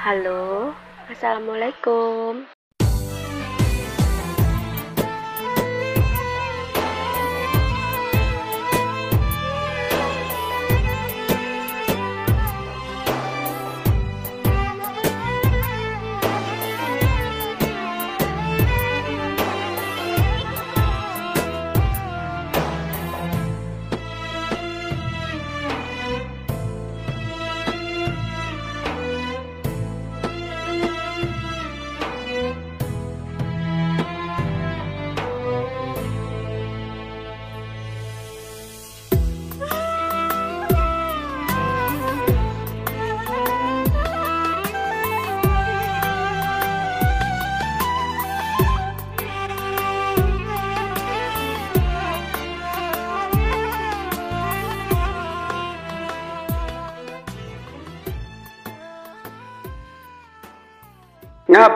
Halo, Assalamualaikum.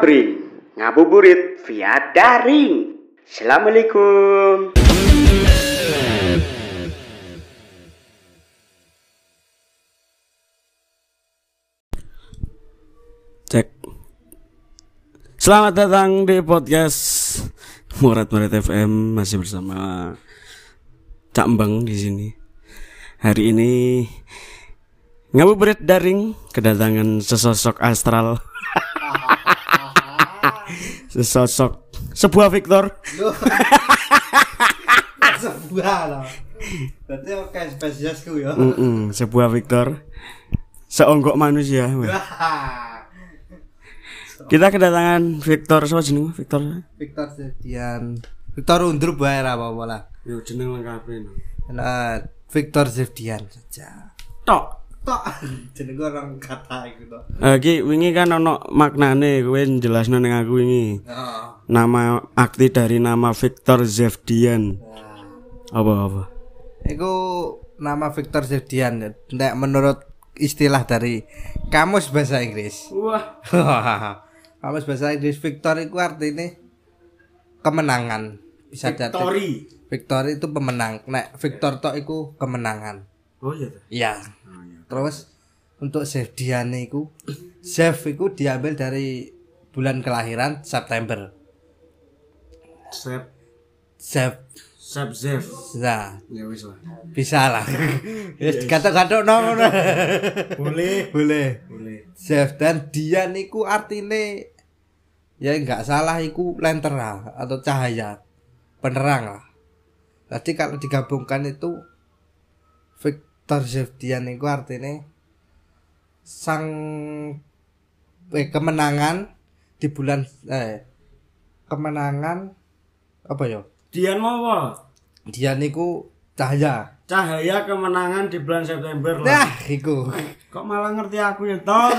Ngabring, ngabuburit via daring. Assalamualaikum. Cek. Selamat datang di podcast Murat Murat FM masih bersama Cak Mbang di sini. Hari ini ngabuburit daring kedatangan sesosok astral. sesosok sebuah Victor. sebuah loh berarti oke spesiesku ya Mm-mm, sebuah Victor. Seonggok manusia. Kita kedatangan Victor siapa jeneng Victor? Victor Zevdian Victor Undrup bae ra apa-apa lah Yo jeneng lengkapnya. nah Victor Zevdian saja Tok. Tok jeneng orang kata itu tok Eh, ki wingi kan ono maknane kowe jelasno ning aku wingi. oh. Nama akti dari nama Victor Zevdian. Apa apa? Iku nama Victor Zevdian ya. Nek menurut istilah dari kamus bahasa Inggris Wah. kamus bahasa Inggris Victor itu artinya kemenangan bisa jadi Victory. Victor itu pemenang nek Victor tok iku kemenangan Oh iya. Iya. Terus untuk Zevdian itu Zev itu diambil dari bulan kelahiran September. Sep Zev. Sep Zev. Nah, Ya wis lah. bisa lah. Wis kata-kata no. Boleh. Boleh. Boleh. Zev dan Dian iku artine ya nggak salah iku lentera atau cahaya penerang lah. Jadi kalau digabungkan itu Zevdian itu artinya sang eh, kemenangan di bulan eh kemenangan apa ya? Dian mau apa? Dia niku cahaya. Cahaya kemenangan di bulan September lah. Nah, iku. Kok malah ngerti aku ya? Tor.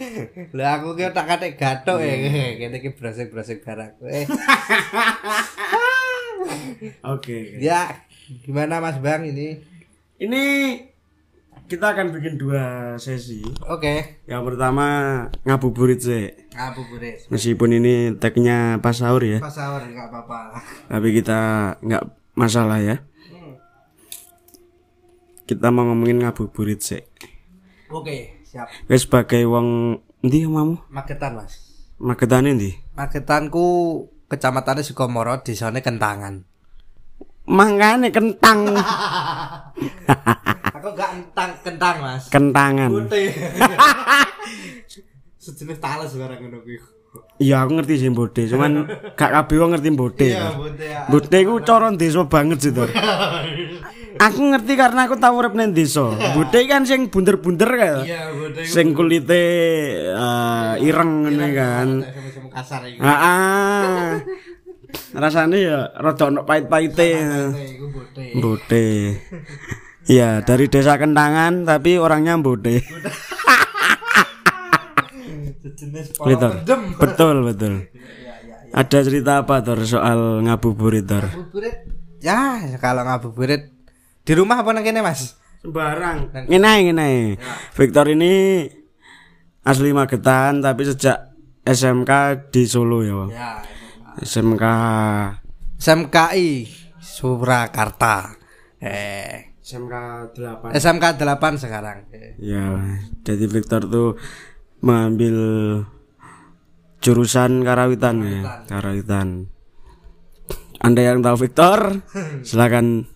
Lah aku ki tak kate gathuk ya. Kene iki brosek-brosek barang. Eh, Oke. oke. ya gimana Mas Bang ini? Ini kita akan bikin dua sesi. Oke. Yang pertama ngabuburit sih. Ngabuburit. Meskipun ini tagnya pas sahur ya. Pas sahur enggak apa-apa. Tapi kita nggak masalah ya. Kita mau ngomongin ngabuburit sih. Oke, siap. Wes sebagai wong ndi omamu? Magetan, Mas. Magetane ndi? Magetanku kecamatan Sukomoro desane Kentangan. Mangane kentang. Aku gak entang kentang, Mas. Kentangan. Putih. Sejenis tales barang ngono kuwi. Iya aku ngerti sih bode, cuman gak kabeh wong ngerti bode. Iya, putih ya. Bode iku cara desa banget sih to. aku ngerti karena aku tau urip nang desa. Bode kan sing bunder-bunder kae. Iya, putih. Sing kulite eh, ireng ngene kan. Kasar iki. Heeh. Rasane ya rada ono pahit-pahite. Iku putih. Bode. Iya, dari desa Kentangan tapi orangnya bode. Sejenis Betul. polo pendem. Betul, betul. Ada cerita apa Tor soal ngabuburit Tor? Ngabuburit. Ya, kalau ngabuburit di rumah apa nang kene, Mas? Sembarang. Ngene ngene. Victor ini asli Magetan tapi sejak SMK di Solo ya. Bang. Ya. SMK SMKI Surakarta. Eh, SMK 8. SMK 8 sekarang. Ya, jadi Victor tuh mengambil jurusan karawitan ya, karawitan. Anda yang tahu Victor, silakan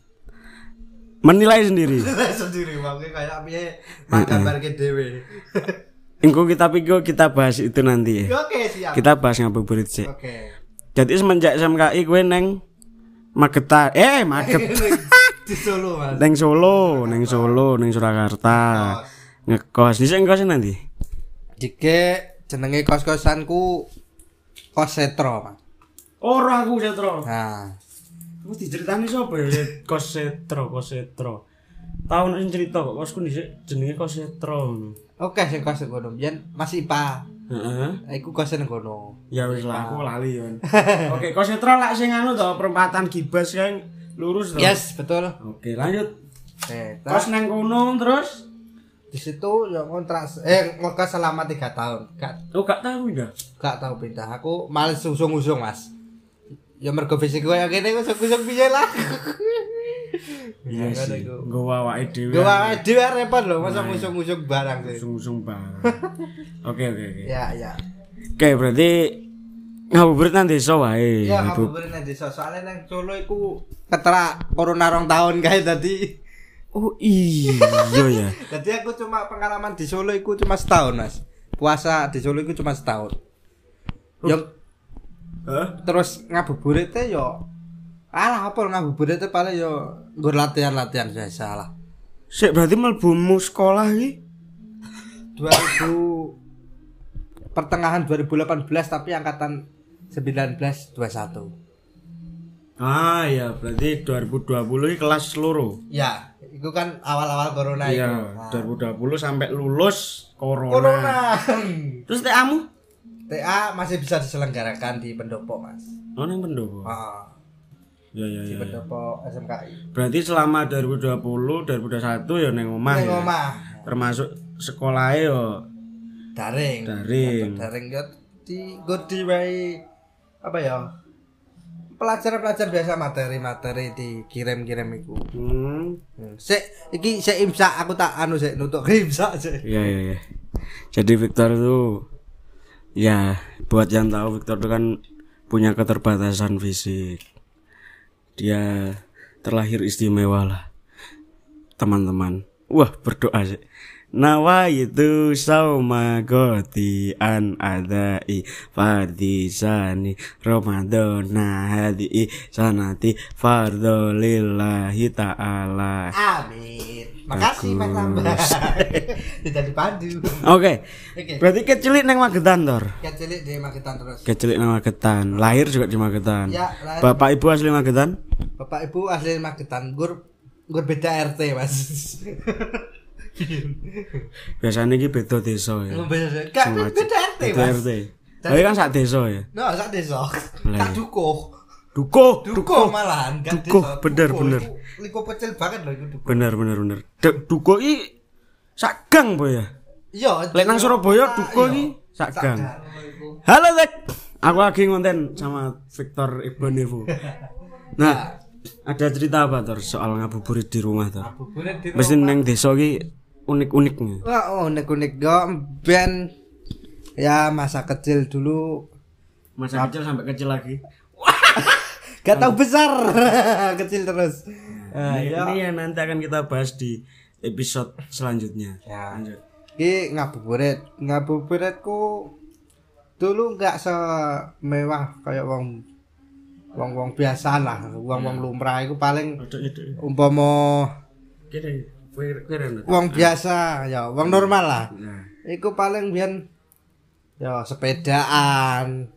menilai sendiri. sendiri makanya kayak piye gambar ke dhewe. Engko kita pikir kita bahas itu nanti ya. Oke, siap. Kita bahas ngabuburit sih. Oke. Jadi semenjak SMKI gue neng Magetan, eh Magetan, Di Solo, Mas. neng Solo, neng Solo, neng Surakarta, ngekos. Di ngekos nanti. Jike jenenge kos-kosanku kos setro, Mas. Ora aku setro. Nah, Aku diceritani sapa ya kos setro, kos setro. Tahun ini cerita kok kosku dhisik jenenge kos setro. oke sing kos ngono. Biyen Mas Ipa. Heeh. Iku kos nang kono. Ya wis lah aku lali ya. Oke, kos setro lak sing anu to perempatan Gibas kan lurus to. Yes, betul. Oke, lanjut. Eh, Kos nang kono terus di situ ya kontrak eh ngekos selama tiga tahun. Gak Oh gak tahu ya. gak tahu pindah. Aku males usung-usung, Mas. Ya mergo fisik gue yang kene usung-usung piye lah. Iya Ngono sih. Nggo awake dhewe. Gue dhewe repot lho, masa usung-usung barang sih. Sung-sung banget. Oke oke oke. Ya, ya. Oke, berarti ngabuburit nang desa wae. Ya Ngabu- ngabuburit nang desa soalnya nang Solo iku keterak corona rong tahun kae tadi. Oh iya ya. Jadi aku cuma pengalaman di Solo iku cuma setahun, Mas. Puasa di Solo iku cuma setahun. Yo Hah? terus ngabuburit yo alah apa ngabuburit paling yo nggur latihan-latihan biasa lah. Sik berarti mlebumu sekolah iki 2000 pertengahan 2018 tapi angkatan 1921. Ah ya, berarti 2020 iki kelas loro. Ya, itu kan awal-awal corona itu. Iya, Nah. 2020 sampai lulus corona. Corona. Terus TAmu? TA masih bisa diselenggarakan di pendopo, Mas. Oh, nang pendopo. Ah, Ya ya di ya. ya. pendopo SMKI. Berarti selama 2020, 2021 ya neng omah Ning ya. omah. Termasuk sekolahnya ya Daring. Daring. Daring yo di gue diwai apa ya? Pelajaran-pelajaran biasa materi-materi dikirim-kirim iku. hmm. Sik iki sik imsak aku tak anu sik nutuk imsak sik. Iya iya iya. Jadi Victor itu ya buat yang tahu Victor itu kan punya keterbatasan fisik. Dia terlahir istimewa lah. Teman-teman. Wah, berdoa sih. Nawa itu sauma goti an adai fardisani Ramadana hadi sanati fardo lillahi ta'ala Amin. Makasih Mas Tambah. Tidak dipandu. Oke. Oke. Berarti kecilik neng Magetan tor. Kecilik di Magetan terus. Kecilik neng Magetan. Lahir juga di Magetan. Ya, lahir. Bapak ibu asli Magetan? Bapak Ibu asli Magetan. Gur gur beda RT, Mas. Biasanya iki beda desa ya. Sing wajib. beda RT, Beda Mas. RT. Tapi kan sak desa ya. No, sak desa. Tak dukuh. Duko, Dukuh malahan, gak Dukuh, desa. bener, Dukuh. bener. Kecil banget loh iku dukuh. Bener bener bener. Duko i sak gang po ya. Iya. Lek nang Surabaya Ah, duko iya. iki sak gang. iku. Halo Tek. Aku lagi ngonten sama Victor Ibn Evo. Nah, ada cerita apa tor soal ngabuburit di rumah tor? Ngabuburit di Mesti neng desa ki unik-unik nih. Wah, oh, unik-unik go ben ya masa kecil dulu Masa kecil sampai kecil lagi. gak tahu besar kecil terus nah, Ini, ya. ini yang nanti akan kita bahas di episode selanjutnya. Ya. Lanjut. Ki ngabuburit ngabuburitku dulu nggak semewah kayak wong wong wong biasa lah wong wong lumrah itu paling umpama wong biasa ya wong normal lah Nah, Iku paling biyen ya sepedaan.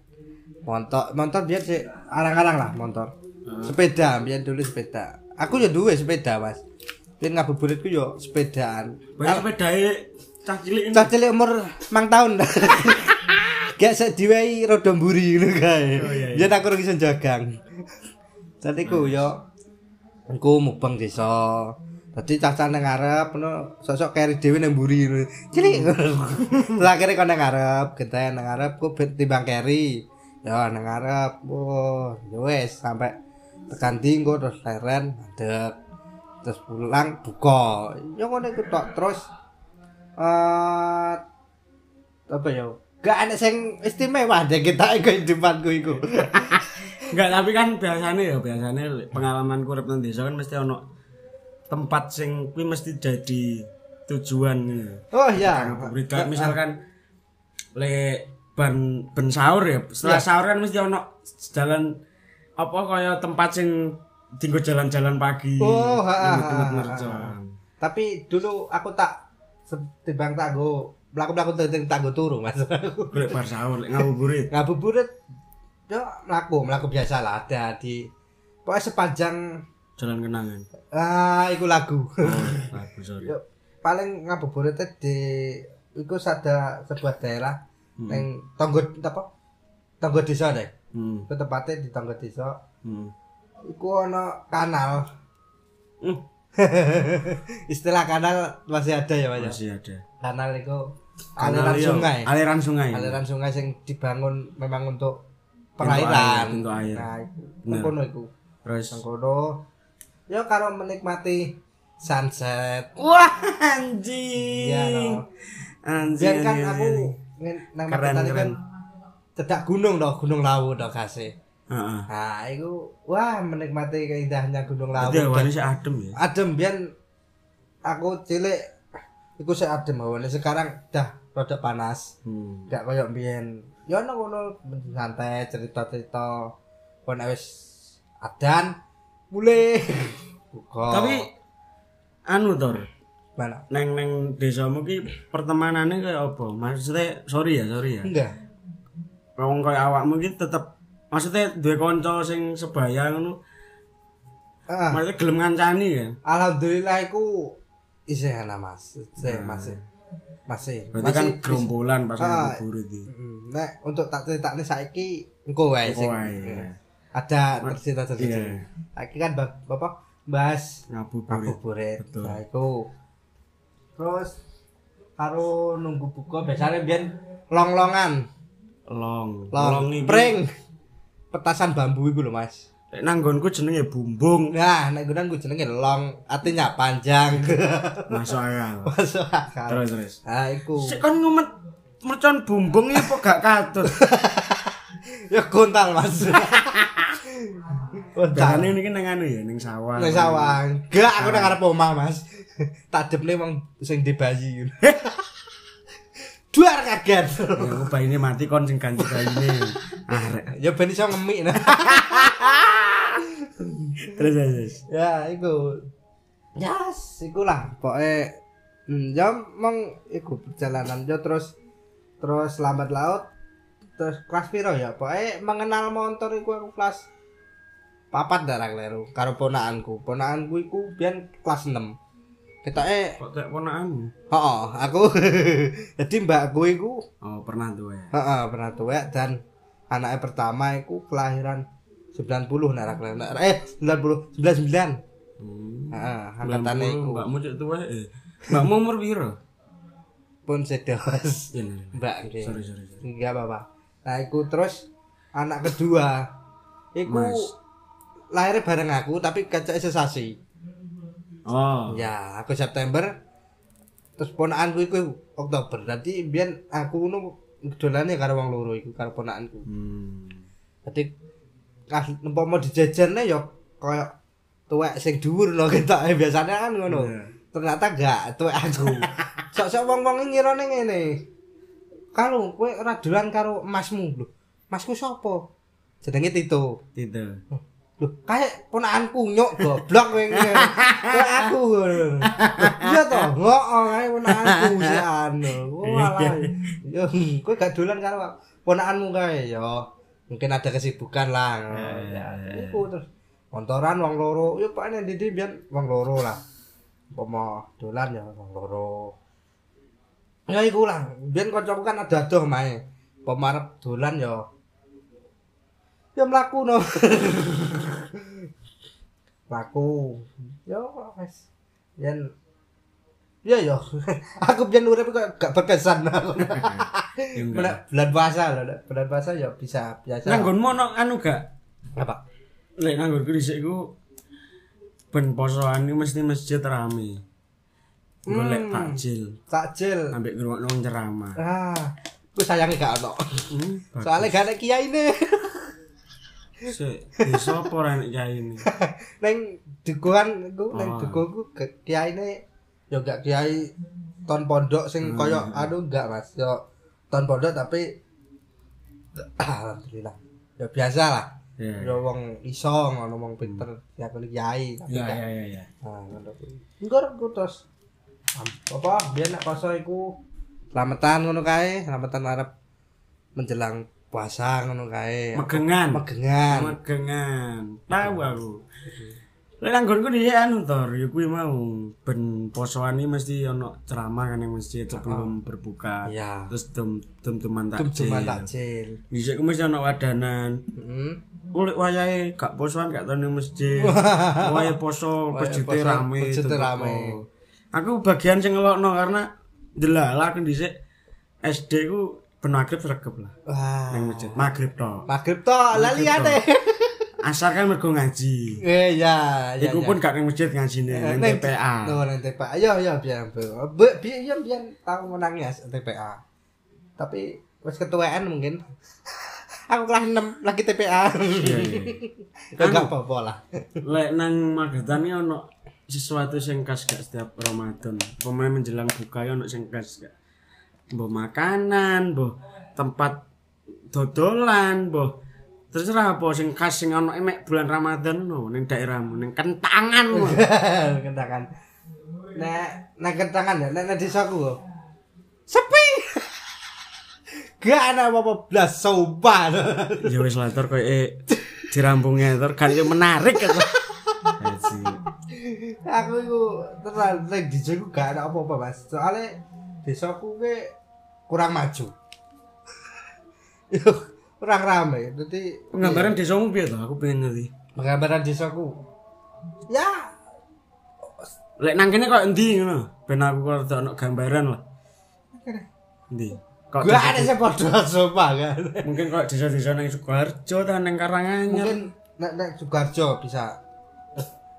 Motor, motor biyen sih arang-arang lah motor. Sepeda biyen dulu sepeda. Aku ya duwe sepeda, Mas. Biyen ngabuburitku yo sepedaan. banyak sepeda cah cilik ini. Cah cilik umur mang tahun. Gak sek diwehi rodo mburi ngono kae. Biyen aku ora iso jagang. Dadi ku yo engko mubeng desa. Dadi cacah nang ngarep ngono sosok keri dhewe nang mburi ngono. Cilik. Lah akhire kon nang ngarep, gentayan nang ngarep ku timbang keri. Ya nang ngarep. Oh, ya wis sampai tekan tinggo terus leren mandek. terus pulang buka ya ngono iku tok terus eh apa ya gak ada sing istimewa deh kita kehidupanku iku Enggak, tapi kan biasanya ya biasanya pengalaman kurep nang desa kan mesti ono tempat sing kuwi mesti jadi tujuan gitu. oh ya Ngabuburit Kayak misalkan le ban ben sahur ya, setelah Ya. sahur kan mesti ono jalan apa kaya tempat sing tinggal jalan-jalan pagi. Oh, ha, ha, ha, mercon. tapi dulu aku tak timbang tak go mlaku-mlaku tak go turu mas Golek bar sahur ngabuburit. ngabuburit yo mlaku mlaku biasa lah ada di pokoknya sepanjang Jalan kenangan. ah iku lagu Oh, lagu sorry. yo paling ngabuburit di iku ada sebuah daerah Hmm. tonggo apa tonggo desa deh Hmm. itu tempatnya di tonggo desa Hmm. iku ono kanal Hmm. istilah kanal masih ada ya ya? Masih ada. kanal itu aliran iya, sungai Aliran sungai. aliran sungai yang dibangun memang untuk Untuk air, perairan untuk air. nah itu kono iku Terus kono ya karo menikmati sunset Wah, Iya anjing. no. Anjing. Kan anjing, aku anjing. ngen- nang Keren, iki keren. kan cedak gunung dong, gunung lawu dong kasih. Heeh. Nah, itu wah menikmati keindahannya gunung lawu. Jadi awane sik adem ya. Adem biyen aku cilik iku sik adem awane sekarang dah rada panas. Hmm. Gak koyo biyen. Ya ono ngono santai cerita-cerita kon wis adan mulai. Tapi anu tor, mana? neng neng desamu ki pertemanannya kayak apa? Maksudnya sorry ya, sorry ya. Enggak. Wong kayak awakmu ki tetep maksudnya duwe kanca sing sebaya ngono. Ah, Maksudnya gelem ngancani kan. alhamdulillah iku isih ana Mas. Isih masih. Masih. Hmm. Berarti kan Masih- gerombolan pas ngabuburit iki. Mm, Nek untuk tak ceritane saiki engko wae sing. Wae, iya. Ada cerita cerita. Iya. Saiki kan ba- Bapak bahas Ngabuburit. ngabuburit. Nah, iku. Terus karo nunggu buka biasanya biyen long-longan, Long. long, iki- pring. Petasan bambu iku lho, Mas. Lek nanggonku jenenge bumbung. Nah, nek gunan gue jenenge long, artinya panjang. Masuk akal. Masuk akal. Terus terus. Nah, iku. Sik kan ngumet mercon bumbung iki kok gak katut. Ya gontal, Mas. Biasane niki nang anu ya, ning sawah. Nang sawah. Enggak, aku nang ngarep omah, Mas. Tak depne wong sing di bayi. Duar kaget. Ya bayine mati kon sing ganti bayine. Arek. ya ben iso ngemik. nah. Terus terus. ya, iku. Yes, iku lah. Pokoke hmm, ya mong iku perjalanan yo terus terus lambat laut terus kelas piro ya pokoknya mengenal motor iku aku kelas papat darah kleru karo ponakanku ponakanku iku biyen kelas 6 kita eh Kok tak ponakanmu? Oh, aku jadi mbakku iku Oh, pernah tuh ya. heeh pernah tuwek dan anaknya pertama iku kelahiran 90 narak narak eh 90 99 Hmm. heeh angkatane iku Mbakmu cek tuwa eh. Mbakmu umur piro? pun sedos Iya, iya, iya. mbak Sorry, sorry, sorry. enggak apa-apa nah iku terus anak kedua iku lahirnya bareng aku tapi kacake sesasi Oh. ya aku September terus ponakanku iku Oktober berarti biyen aku ngono dolane karo wong loro iku karo ponakanku Hmm. Jadi kas umpama dijajane ya kaya tuwek sing dhuwur lho ketok biasanya kan ngono. Iya. Ternyata gak tuwek aku. Sok-sok wong-wong iki ngirane ngene. Kalau kowe ora dolan karo emasmu lho. Masku sapa? Jenenge Tito. Gitu. Loh, kayak ponakanku nyok goblok kowe ngene. Kayak aku. ngono. Iya toh, ngok kae ponakanku sih anu. Walah. Yo, kowe gak dolan karo ponakanmu kae ya. Mungkin ada kesibukan lah. Ya, iku terus montoran wong loro. Yo pakne ndi biyen wong loro lah. Umpama dolan ya wong loro. Ya iku lah, biyen kancaku kan ada adoh mae. Pemarep dolan ya ya mlaku no. Mlaku. Ya wes. Yen Ya ya. Aku biyen urip kok gak berkesan. Bulan bulan puasa Nek. bulan puasa ya bisa biasa. Nanggonmu ono anu gak? apa? Lek nanggonku dhisik iku ben posoan iki mesti masjid rame. Golek Hmm. takjil Takjil. ambek ngrungokno ceramah. Ah, ku sayangnya gak ono. Hmm, Soalnya gak ada kiai nih. Sik, desa apa nek kiai ini? neng iku neng Oh. dukuku kiai nih yo gak kiai ton pondok sing koyo aduh enggak Mas. Yo ton pondok tapi alhamdulillah. Ya biasa lah. Ya. Yo wong iso ngono wong pinter ya kuwi kiai tapi Ya gak ya ya ya. Nah, ngono kuwi. Engko terus apa biyen nek poso iku slametan ngono kae, slametan arep menjelang puasa ngono kae. Megengan. Megengan. Megengan. Tahu aku. Lek nang nggonku dhisik anu to, ya kuwi mau ben posoan iki mesti ono ceramah kan yang masjid sebelum berbuka. Iya. Terus dum dum duman Tum takjil. cuma takjil. Dhisik ku mesti wadanan. Heeh. Ulik wayahe gak posoan gak tau ning masjid. Wayahe poso Wayahe masjid poso, rame. masjid tembako. rame. Aku bagian sing ngelokno karena delala aku dhisik SD ku ben maghrib sregep lah Wah. ning masjid. Maghrib tok. Maghrib to, laliane. Asal kan mergo ngaji. Eh ya, ya. Iku pun gak ning masjid ngajine ning TPA. Oh, nang TPA. Ayo, ayo biar. Bu, biar biar tahu menangis TPA. Tapi wis ketuaan mungkin. Aku kelas 6 lagi TPA. Iya, iya. Ya gak apa-apa lah. Lek nang Magetan iki ono sesuatu sing khas gak setiap Ramadan. Pemain menjelang buka ya ono sing khas gak. Mbok makanan, mbok tempat dodolan, mbok terserah apa sing khas sing ono emek bulan Ramadan no ning daerahmu ning kentangan. no. kentangan. Nek nek kentangan ya, nek nek desaku. Sepi. Gak ada apa-apa blas sopan. ya wis lah tur koyo eh, dirampungnya tur kan yo menarik. Haji. aku itu terlalu nek desaku gak ada apa-apa mas. Soalnya desaku ke kurang maju. Kurang rame. Jadi Penggambaran desamu piye to? Aku pengen ngerti. penggambaran desaku. Ya, Lek nang kene kok endi ngono? Ben aku kok rada ono gambaran lah. Endi? Kok ada sih podo sopa kan. mungkin kok desa-desa nang Sukoharjo ta nang Karanganyar. mungkin nek nek Sugarjo bisa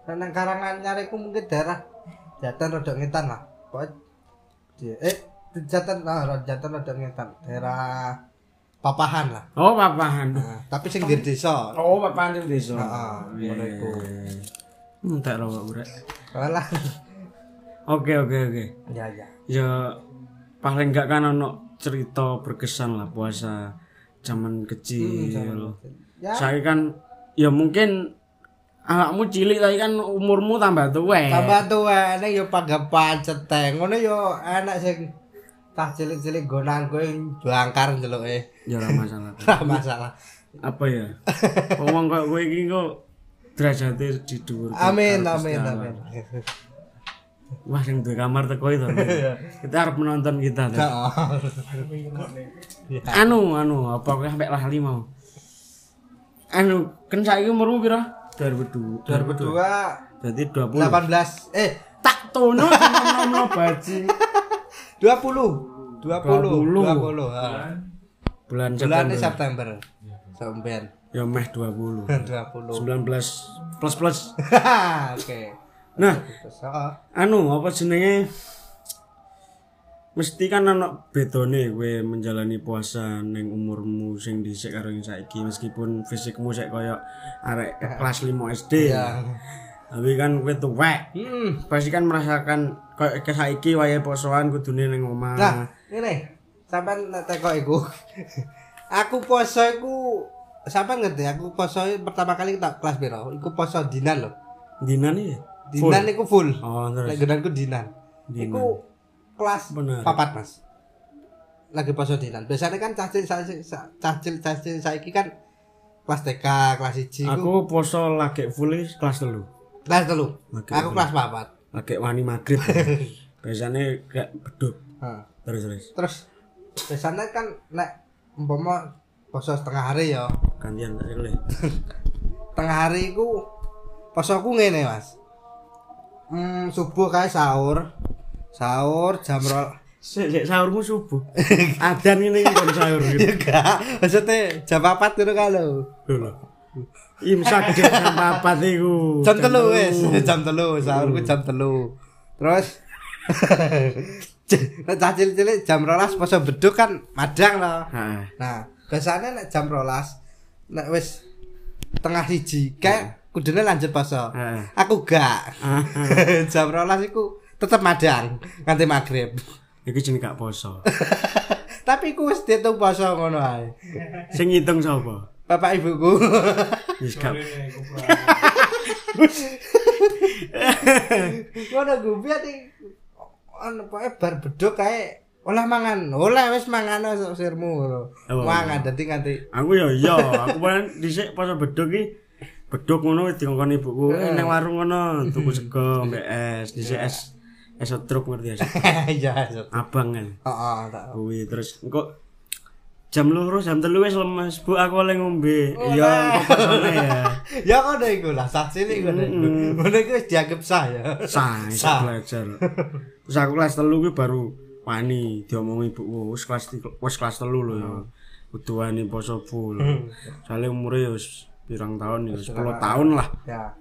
nek nang Karanganyar iku mungkin daerah Jatan rada ngetan lah di- eh Jatan nah Jatan rada ngetan daerah Papahan lah Oh, papahan. nah, tapi sing di desa Oh, papahan sing desa. Heeh, ngono iku. Hmm, rokok urek. kalah Oke, oke, oke. ya ya Ya paling enggak kan ono cerita berkesan lah puasa zaman kecil. ya Saya kan ya mungkin anakmu cilik tapi kan umurmu tambah tua. tambah tua nek yo pagapan ceteng ngono yo enak sing tah cilik-cilik gonan kowe bangkar ndeloke Ya ora masalah. ora masalah Apa ya? Ngomong kok kowe iki kok derajate di dhuwur. amin amin amin. Wah, sing duwe kamar teko itu. kita harus menonton kita. Anu, anu, apa kowe sampe lali mau? Anu, kan saiki umurmu pira? 2002. 2002 Berarti 20. 18 eh Tak tono nom bajing. 20 20 20 20. ha. Bulan bulan September. September sampean Ya meh 20. 20 19 plus plus. oke Nah, anu apa jenenge? Mesti kan ana bedone kowe menjalani puasa ning umurmu sing dhisik karo yang saiki meskipun fisikmu sik kaya arek kelas 5 SD. ya Tapi kan kowe tuwek. hmm. Pasti kan merasakan kaya ke saiki wayahe posoan kudune ning omah. nah ini sampean nek teko iku aku poso iku sampean ngerti aku poso pertama kali tak kelas piro iku poso dinan lho Dinan iki. dinan iku full Oh, terus. genanku dinan Dinan. iku kelas Bener. papat mas lagi poso dinan biasanya kan cacil cacil cacil cacil saiki kan kelas TK kelas 1 Aku poso lagi full kelas 3. Kelas telu aku kelas papat Lagi wani maghrib. Biasanya kayak beduk. Terus terus. terus biasanya kan nek umpama poso setengah hari ya Gantian tak boleh. tengah hari ku poso aku ngene mas hmm, subuh kayak sahur sahur jam rol Sik sahurmu subuh. Adan ini kon sahur gitu. ya gak maksudnya jam 4 gitu kan lo Lho lho. Imsak jam 4 iku. Jam telu wis, jam telu sahur ku jam telu. Terus nek cah cilik-cilik jam 12 poso beduk kan madang loh. Nah, biasanya nek jam 12 nek wis tengah siji kayak kudune lanjut poso. Aku gak. jam 12 iku tetep madang nganti maghrib. Iki jeneng gak poso. Tapi ku wis diitung poso ngono ae. Sing ngitung sapa? Bapak ibuku. Wis gak Ngono gue biar di anu pokoke bar beduk kae olah mangan. Olah wis mangan sok sirmu ngono. Oh. Mangan dadi nganti Aku ya iya, aku paling dhisik poso beduk iki beduk ngono wis dikongkon ibuku eh, nang warung ngono tuku sego mbek es dhisik es es truk ngerti ya. Heeh, abang kan tak. kuwi terus engko jam loro jam telu wis lemes. Bu aku oleh ngombe. Iya engko pasone ya? Ya ngono iku lah sak cilik ngono iku. Ngono iku wis dianggap sah ya. sah Sah. belajar. Terus aku kelas telu kuwi baru wani diomongi ibuku wis kelas wis kelas telu lho ya. Kudu wani poso full. Soalnya umure ya wis pirang tahun ya 10 tahun lah. Ya.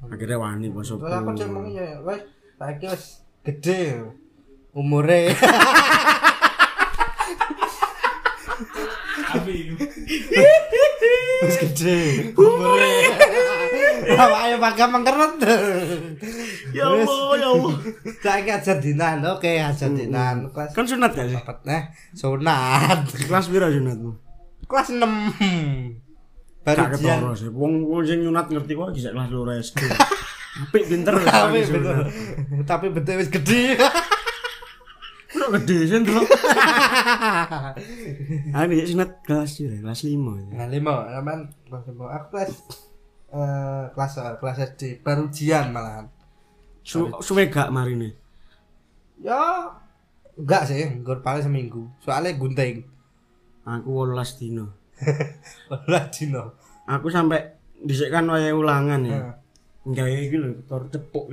akhirnya wani poso Terus aku full. cuma ya wis saiki wis gede. Umure. Wis gede umure. Awake pakai mengkeret. ya Allah ya Allah Saiki ajar dinan, oke ajar dinan. Kelas kan sunat gak sih Dapat nah sunat. kelas piro sunatmu Kelas 6. Baru sih wong wong sing nyunat ngerti kok bisa kelas loro SD apik pinter betul. sunat. Tapi betul wis gede. Kok gede sih ndelok ah bisa sunat kelas piro kelas 5 Nah, lima, aman kelas lima. Aku kelas eh kelas kelas SD baru ujian malahan. Su suwe gak marine Ya enggak sih, nggur paling seminggu. Soalnya gunting. aku 18 dino Lah dino. aku sampai dhisik kan wayahe ulangan ya Heeh. gawe iki lho tor cepuk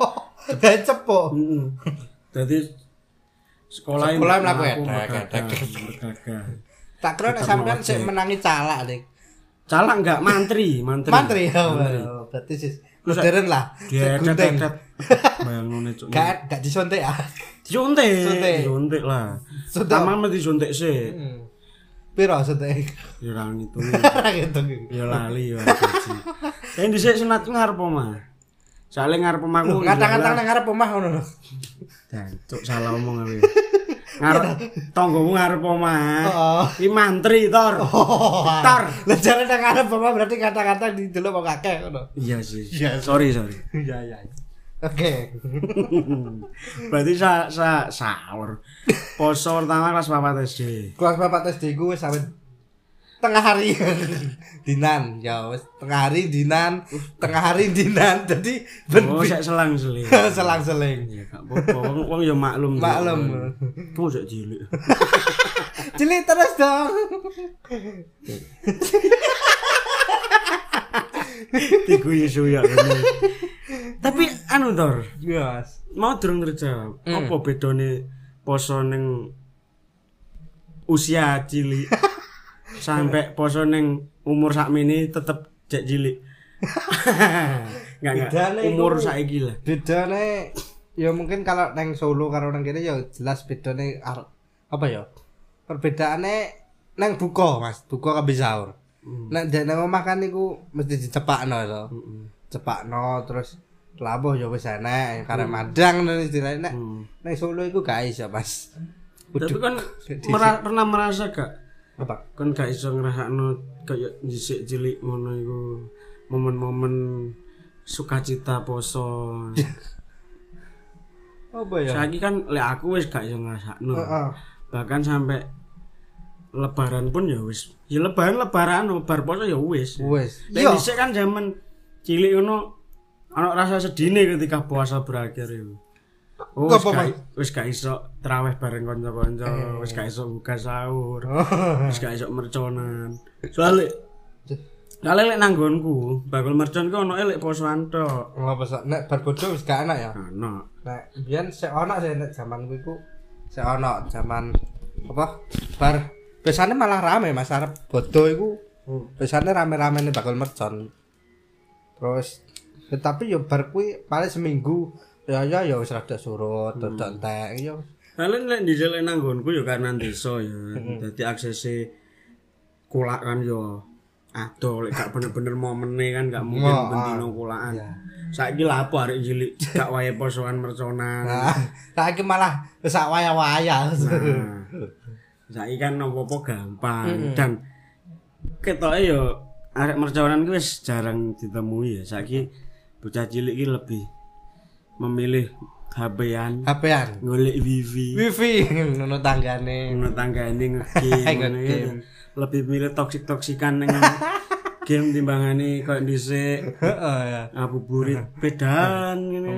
cepok. heeh dadi sekolah Sekolah mlaku. Tak kira nek sampean sik menangi calak nih. Calak enggak mantri, mantri. Mantri ya. oh, Berarti sih modern lah. Tetet. Bayangno cuk. Gak gak disuntik ya. Disuntik, Suntik. disuntik lah. Suntik. Taman mesti disuntik sih. Hmm. Piro suntik? Ya ra ngitung. Gitu. Ya lali ya. Yang dhisik sunat ngarep omah. Soale ngarep omahku. Ngata-ngata nang ngarep omah ngono lho. Salah omong aku. Ngarep tanggomu ngarep omah. Oh. Iki mantri tor. Tor. Lah jare nang ngarep omah berarti kata-kata di delok kok akeh ngono. Iya sih. Iya. Sorry, sorry. Iya iya. Oke. Berarti sa sa sahur. Poso pertama kelas 4 SD. Kelas papat SD ku wis sampe tengah hari dinan ya wis tengah hari dinan tengah hari dinan jadi ben Oh, sik selang-seling. selang-seling Ya gak apa-apa, wong wong ya maklum. Maklum. Kamu sik cilik. cilik terus dong Tiku isu ya. Tapi anu Tor, yes mau durung terjawab. Apa bedane poso ning usia cilik sampai poso ning umur sakmene tetep cek cilik. Enggak. Bedane Umur saiki lah. bedane ya mungkin kalau neng Solo karo nang kene ya jelas bedane apa ya? Perbedaane neng buka Mas. Buka kabeh sahur. Nek ndek nang omah kan niku mesti dicepakno to. Cepakno terus labuh ya wis enek karena madang dan istilahnya. Nek Hmm. neng Solo iku gak iso Mas. Tapi Kudu- kan mera- pernah merasa gak apa kan gak iso ngrasakno kayak dhisik cilik ngono iku momen-momen sukacita poso. apa ya Saiki kan lek aku wis gak iso ngrasakno. Heeh. Bahkan sampai lebaran pun ya wis. Ya lebaran lebaran bar poso ya wis. wis Lek iya dhisik kan zaman cilik ngono ana rasa sedine ketika puasa berakhir itu. Oh, wis gak, wis gak iso terawih bareng kanca-kanca, Eh. wis gak iso buka sahur, Oh. wis gak iso merconan. Soale Kale lek nanggonku, bakul mercon ku ono lek posoan tok. ngapa sih nek bar bodoh wis gak enak ya Ono. Nek biyen sik ana sih nek jaman kuwi ku sik ana jaman apa bar biasanya malah rame Mas arep bodo iku Biasanya rame-rame nih bakal mercon. Terus ya, tapi yo bar kuwi paling seminggu ya ya ya wis rada surut, rada entek ya. Kalian lek di jalan nanggonku ya kanan desa ya. Dadi aksesnya kulak kan yo adoh lek gak bener-bener momene kan gak mungkin Oh, bentino kulakan. Saiki lah apa arek cilik gak wae posoan merconan. Nah, saiki malah sak waya-waya. Nah, saiki kan apa-apa gampang dan ketoke yo arek merconan ku wis jarang ditemui ya. Saiki bocah cilik iki lebih memilih HP-an, HP-an. golek wifi. Wifi ngono tanggane. ngono tanggane ngegame ya. Lebih milih toksik-toksikan ning game timbangane koyo dhisik Heeh ya. ngabuburit bedan ngene.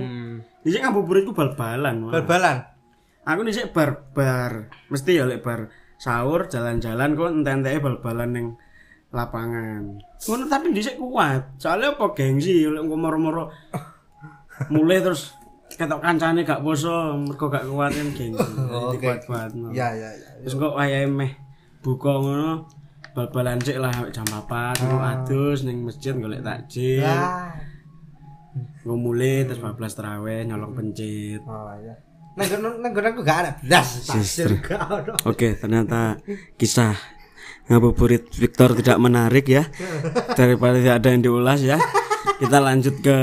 Dhisik ngabuburit ku bal-balan. Bal-balan. Aku dhisik bar-bar. Mesti ya lek bar sahur jalan-jalan kok entek-enteke bal-balan ning lapangan. Ngono tapi dhisik kuat. Soalnya apa gengsi lek engko moro-moro mulai terus ketok kancane gak poso mergo gak kuat kan. Jadi Oke. kuat-kuat. Ya ya ya. Terus kok wayahe meh buka ngono bal-balan sik lah jam 4 ngono adus ning masjid golek takjil. Ah. Ngomule terus 14 tarawih nyolong pencit. Oh ya. Nang aku gak ada blas. Gak ada. Oke, ternyata kisah ngabuburit Victor tidak menarik ya. Daripada tidak ada yang diulas ya. Kita lanjut ke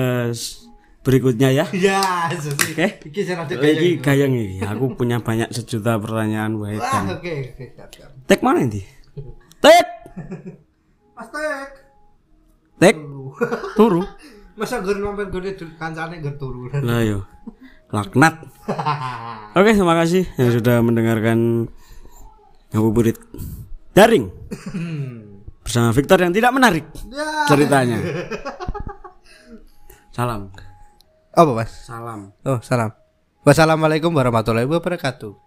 berikutnya ya. Ya, susi. Oke. Iki iki gayeng iki. Aku punya banyak sejuta pertanyaan Wah, Wahidan. oke. Tek mana ini? Tek, Mas Tek. tek, turu. Masa gur mampir gur kancane gur turu. Lah yo. Laknat. Oke, terima kasih yang sudah mendengarkan ngabuburit daring bersama Victor yang tidak menarik Ya. ceritanya. Salam. Apa, Mas? Salam. Oh, salam. Wassalamualaikum warahmatullahi wabarakatuh.